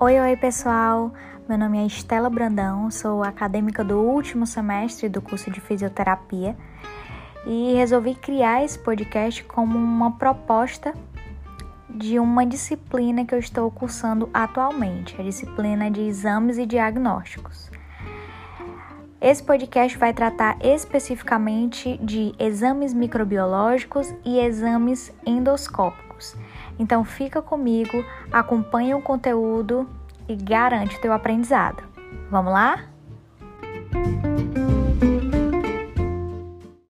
Oi, oi pessoal! Meu nome é Estela Brandão, sou acadêmica do último semestre do curso de fisioterapia e resolvi criar esse podcast como uma proposta de uma disciplina que eu estou cursando atualmente, a disciplina de exames e diagnósticos. Esse podcast vai tratar especificamente de exames microbiológicos e exames endoscópicos. Então fica comigo, acompanha o conteúdo e garante teu aprendizado. Vamos lá?